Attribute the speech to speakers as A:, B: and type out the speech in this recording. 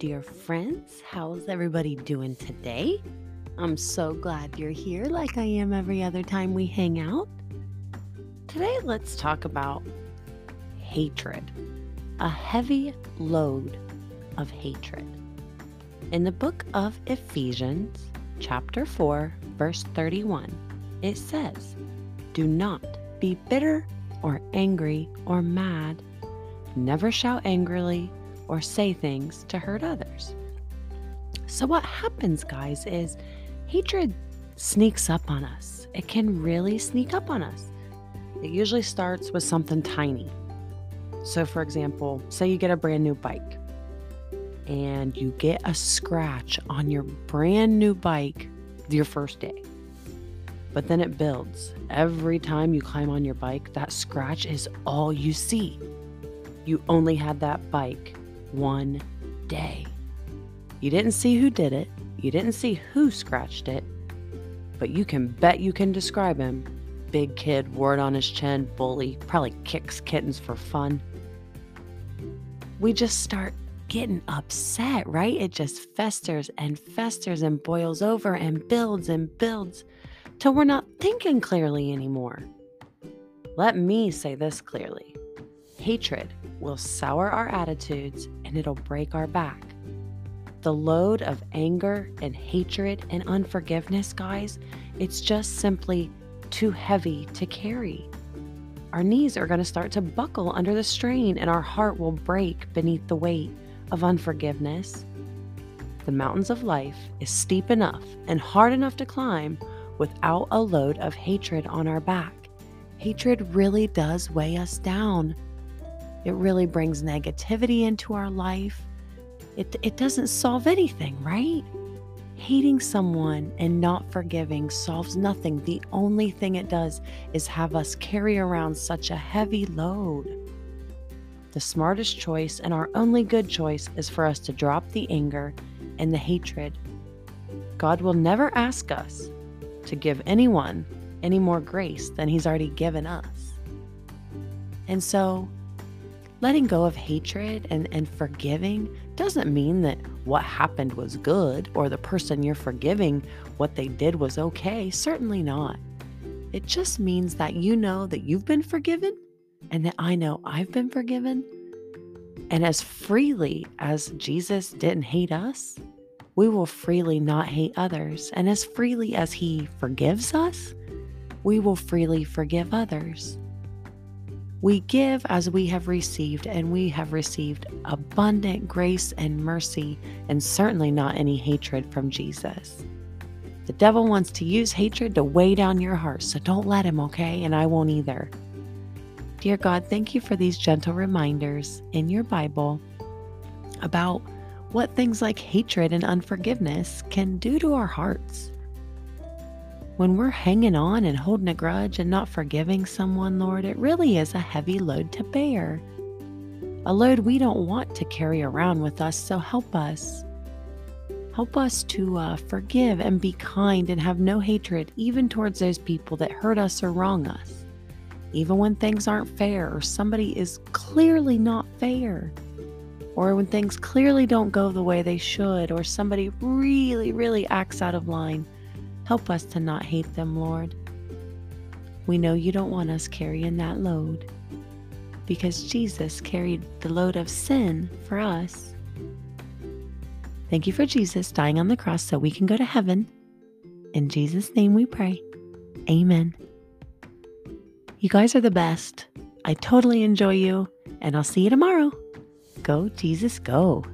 A: dear friends. How's everybody doing today? I'm so glad you're here, like I am every other time we hang out. Today, let's talk about hatred a heavy load of hatred. In the book of Ephesians, chapter 4, verse 31, it says, Do not be bitter or angry or mad. Never shout angrily or say things to hurt others. So, what happens, guys, is hatred sneaks up on us. It can really sneak up on us. It usually starts with something tiny. So, for example, say you get a brand new bike and you get a scratch on your brand new bike your first day. But then it builds. Every time you climb on your bike, that scratch is all you see. You only had that bike one day. You didn't see who did it, you didn't see who scratched it, but you can bet you can describe him. Big kid, wart on his chin, bully, probably kicks kittens for fun. We just start getting upset, right? It just festers and festers and boils over and builds and builds till we're not thinking clearly anymore. Let me say this clearly hatred will sour our attitudes and it'll break our back. The load of anger and hatred and unforgiveness, guys, it's just simply too heavy to carry. Our knees are going to start to buckle under the strain and our heart will break beneath the weight of unforgiveness. The mountains of life is steep enough and hard enough to climb without a load of hatred on our back. Hatred really does weigh us down. It really brings negativity into our life. It, it doesn't solve anything, right? Hating someone and not forgiving solves nothing. The only thing it does is have us carry around such a heavy load. The smartest choice and our only good choice is for us to drop the anger and the hatred. God will never ask us to give anyone any more grace than He's already given us. And so, letting go of hatred and, and forgiving doesn't mean that what happened was good or the person you're forgiving, what they did was okay. Certainly not. It just means that you know that you've been forgiven and that I know I've been forgiven. And as freely as Jesus didn't hate us, we will freely not hate others. And as freely as He forgives us, we will freely forgive others. We give as we have received, and we have received abundant grace and mercy, and certainly not any hatred from Jesus. The devil wants to use hatred to weigh down your heart, so don't let him, okay? And I won't either. Dear God, thank you for these gentle reminders in your Bible about what things like hatred and unforgiveness can do to our hearts. When we're hanging on and holding a grudge and not forgiving someone, Lord, it really is a heavy load to bear. A load we don't want to carry around with us, so help us. Help us to uh, forgive and be kind and have no hatred, even towards those people that hurt us or wrong us, even when things aren't fair or somebody is clearly not fair, or when things clearly don't go the way they should, or somebody really, really acts out of line. Help us to not hate them, Lord. We know you don't want us carrying that load because Jesus carried the load of sin for us. Thank you for Jesus dying on the cross so we can go to heaven. In Jesus' name we pray. Amen. You guys are the best. I totally enjoy you, and I'll see you tomorrow. Go, Jesus, go.